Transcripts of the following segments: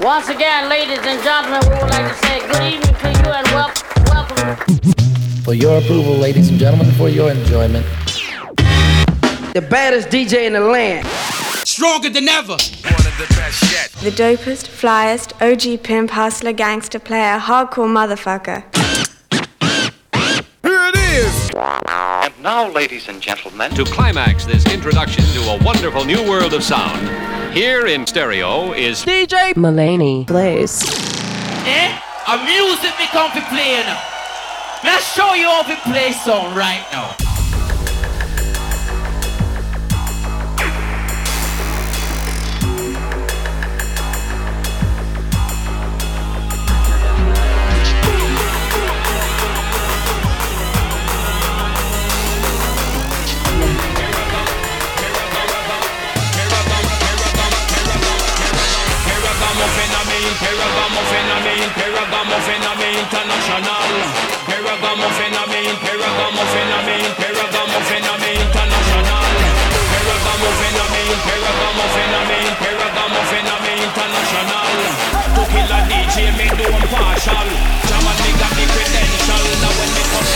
Once again, ladies and gentlemen, we would like to say good evening to you and wel- welcome. For your approval, ladies and gentlemen, for your enjoyment. The baddest DJ in the land. Stronger than ever. One of the best yet. The dopest, flyest, OG pimp, hustler, gangster player, hardcore motherfucker. Here it is. And now, ladies and gentlemen, To climax this introduction to a wonderful new world of sound, here in stereo is DJ Mulaney Blaze. Eh? A music me come to play now. Let's show you how to play song right now. Paragon phenomenon, mean, phenomenon, I mean, international. Paragon I mean, Ragamuffin, I mean, international. Ragamuffin, I mean, international. To kill a DJ, me do I'm partial. Jama nigga, me. Now when me come,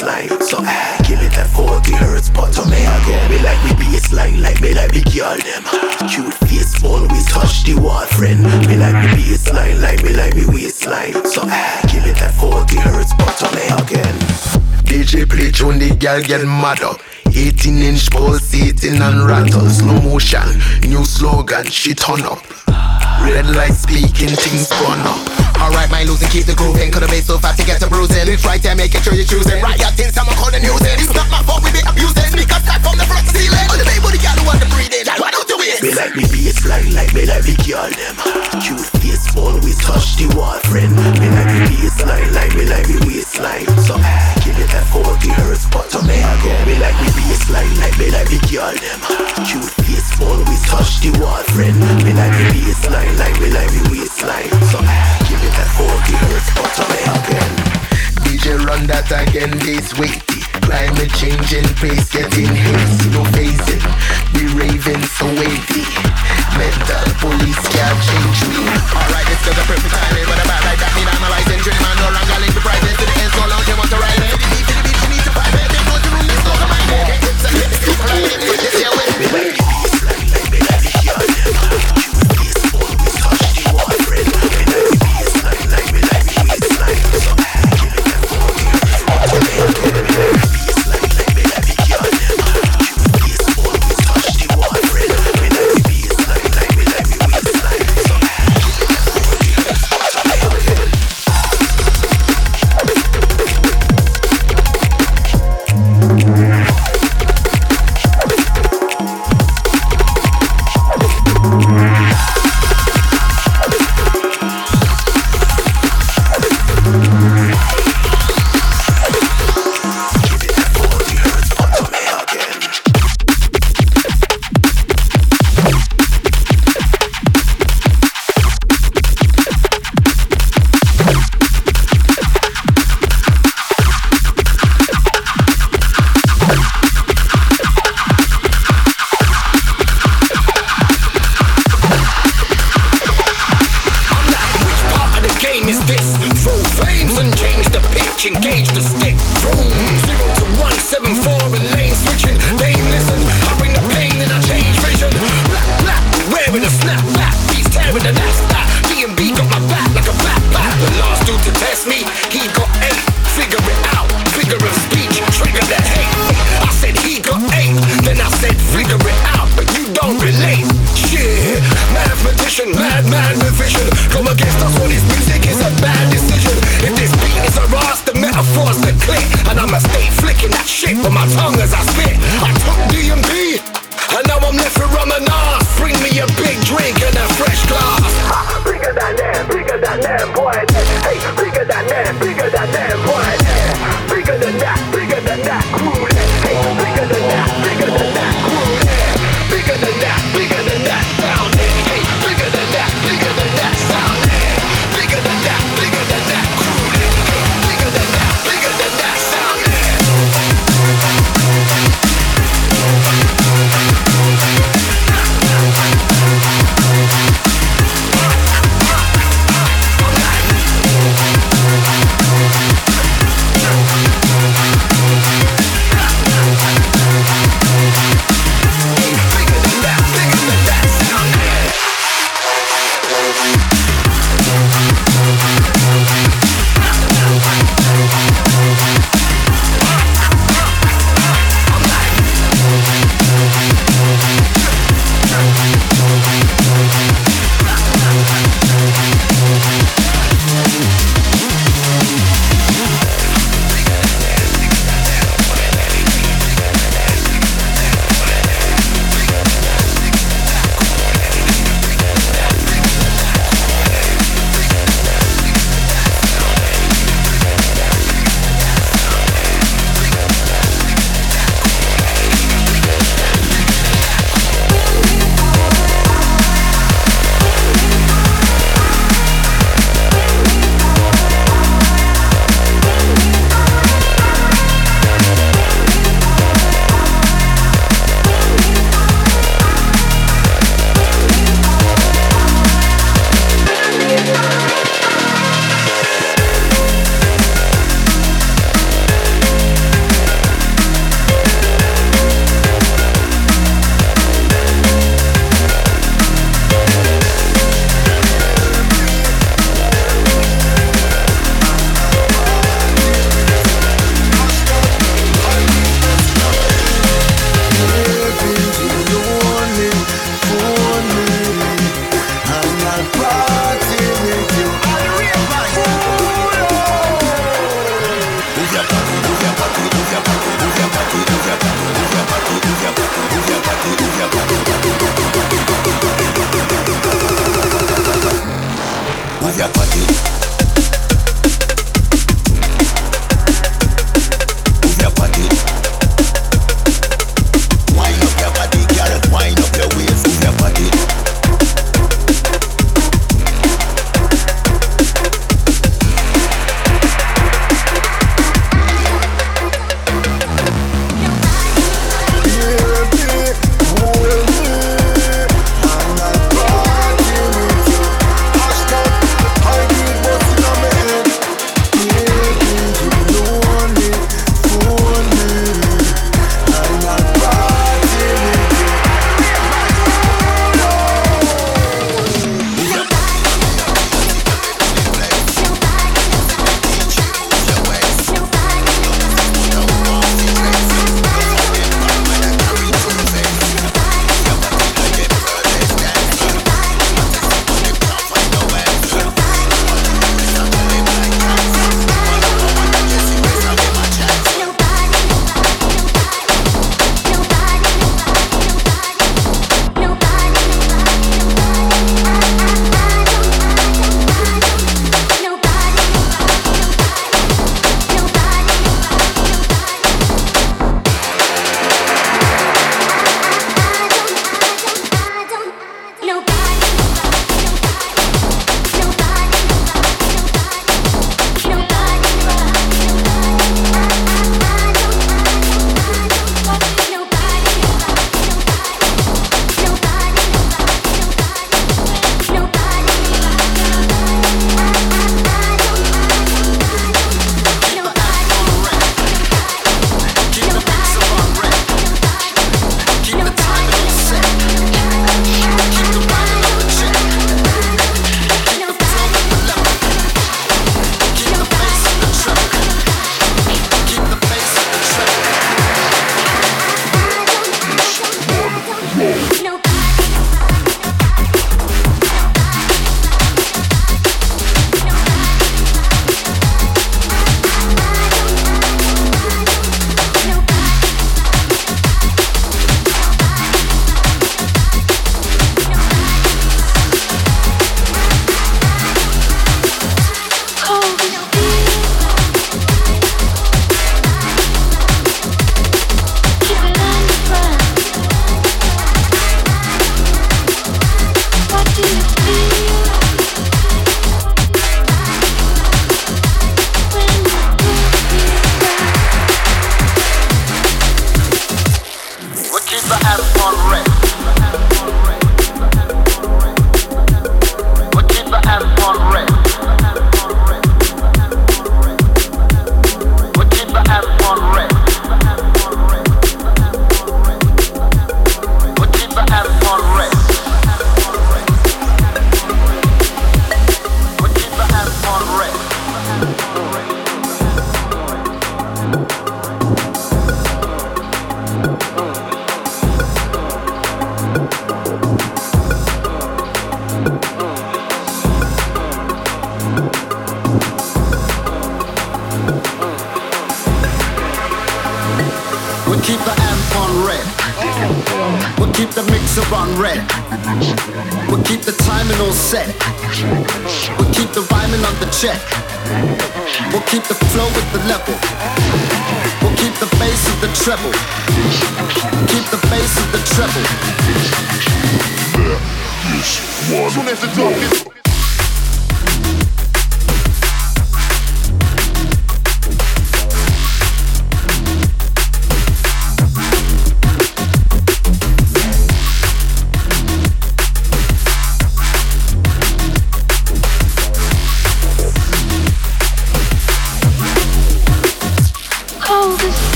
So I give it that 40 hertz, but to me again. Me like me bassline, like me like me girl them. Cute face, always touch the wall, friend. Me like me bassline, like me like me waistline. So I give it that 40 hertz, but to me again. DJ play tune, the girl get mad up. 18 inch pulsating and rattle, slow motion, new slogan, she turn up. Red light speaking, things burn up. Alright, my losing, keep the grooving. Could've been so fast to get to bruising. It's right there, making sure you're choosing. Right, I think someone calling using. It's not my fault, we be abusing. Because I from the front ceiling. On the baby, the girl who want the breathing. Like, why don't you it? Me like me bassline, like me like me girl them. Cute face, always touch the wall, friend. Me like me bassline, like me like me waistline. So I give it that 40 hertz, but to me again. Me like me bassline, like me like me girl them. Cute face, always touch the wall, friend. Me like me bassline, like me like me waistline. So I give it that 40 hertz, but to me again. DJ run that again, this weighty. Climate changing pace, getting hazy, no phasing. We raving so wavy. Mental police can't change me. Alright, this is the perfect timing. I'm bad like that, need analyzing. Dream man, no longer link the private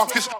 darkest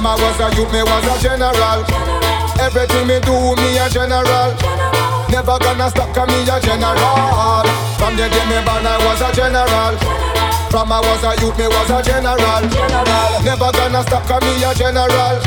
From I was a youth, me was a general. Everything me do, me a general. Never gonna stop, cause me a general. From the day me born, I was a general. From I was a youth, me was a general. Never gonna stop, cause me a general.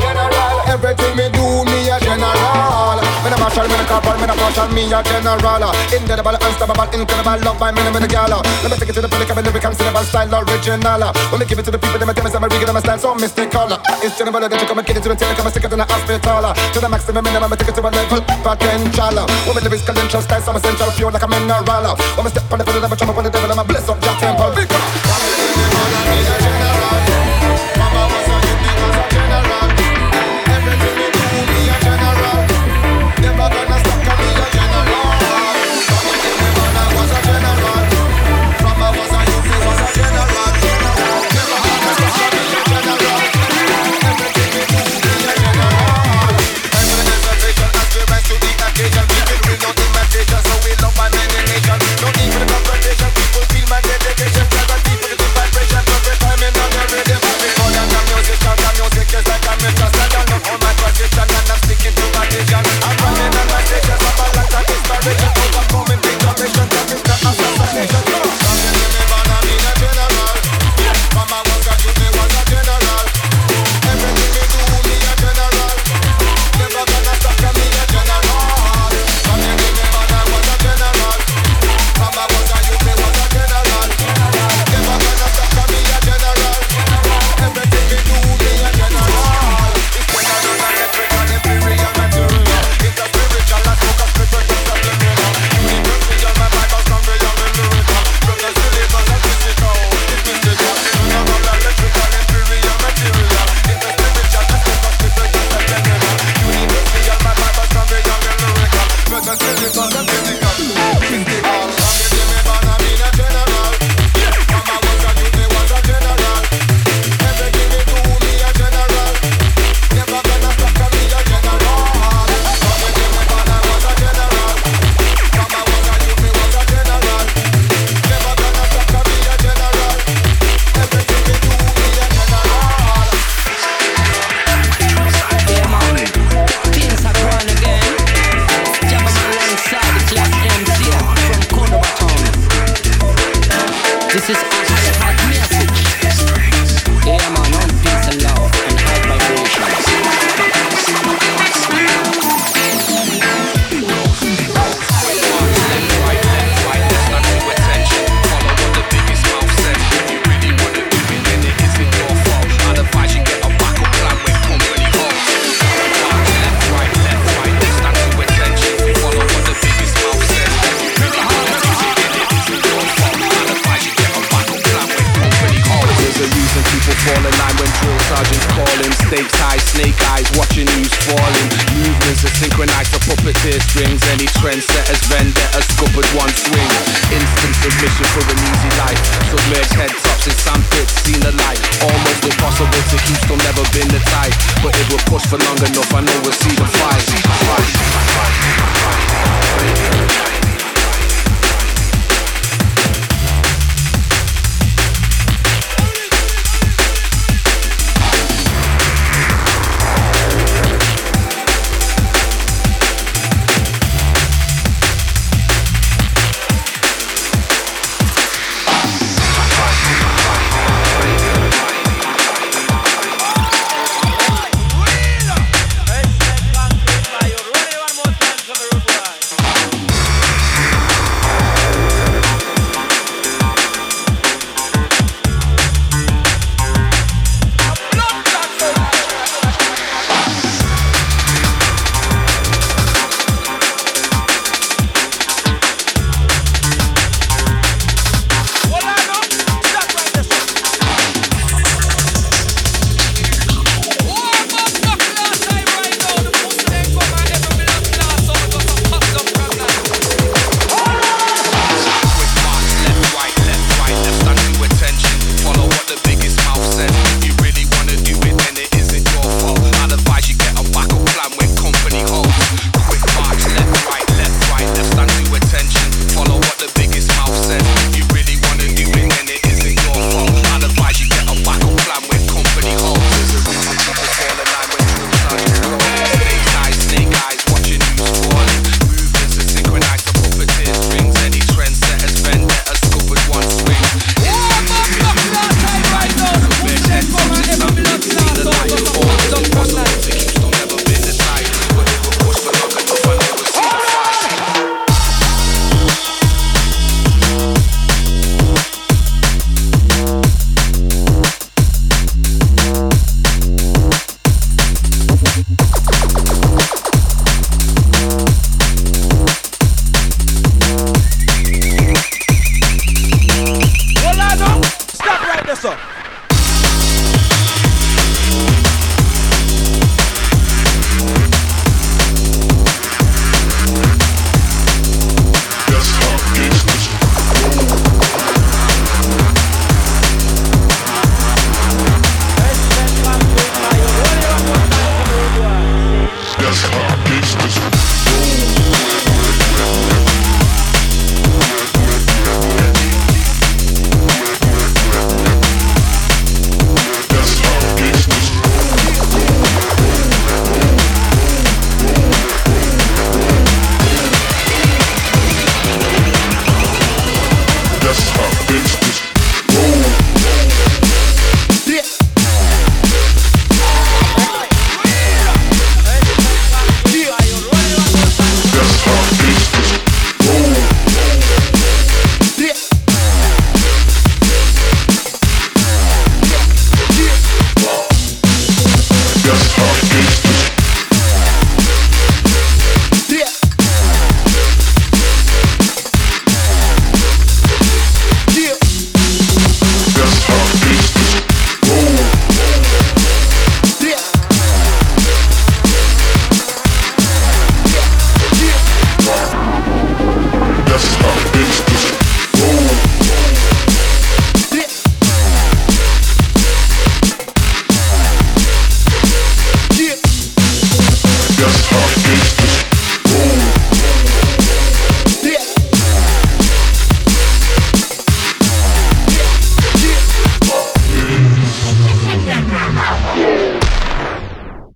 Everything me do, me a general. Me a marshal, me a corporal, me a marshal, me a general. Indelible, unstoppable, incredible, love by me, me a gala. Let me take it to the public, I'm a lyric, I'm style original. When me give it to the people, them tell me some regal, I'm a style so mystical. It's general, that you come and get it to the tail, come and stick it in the hospital. To the maximum minimum, I take it to a level potential. When me lyrics credential, style, some essential, pure like a mineral. When me step on the fiddle, I'm a up on the devil, I'm bless up your temple.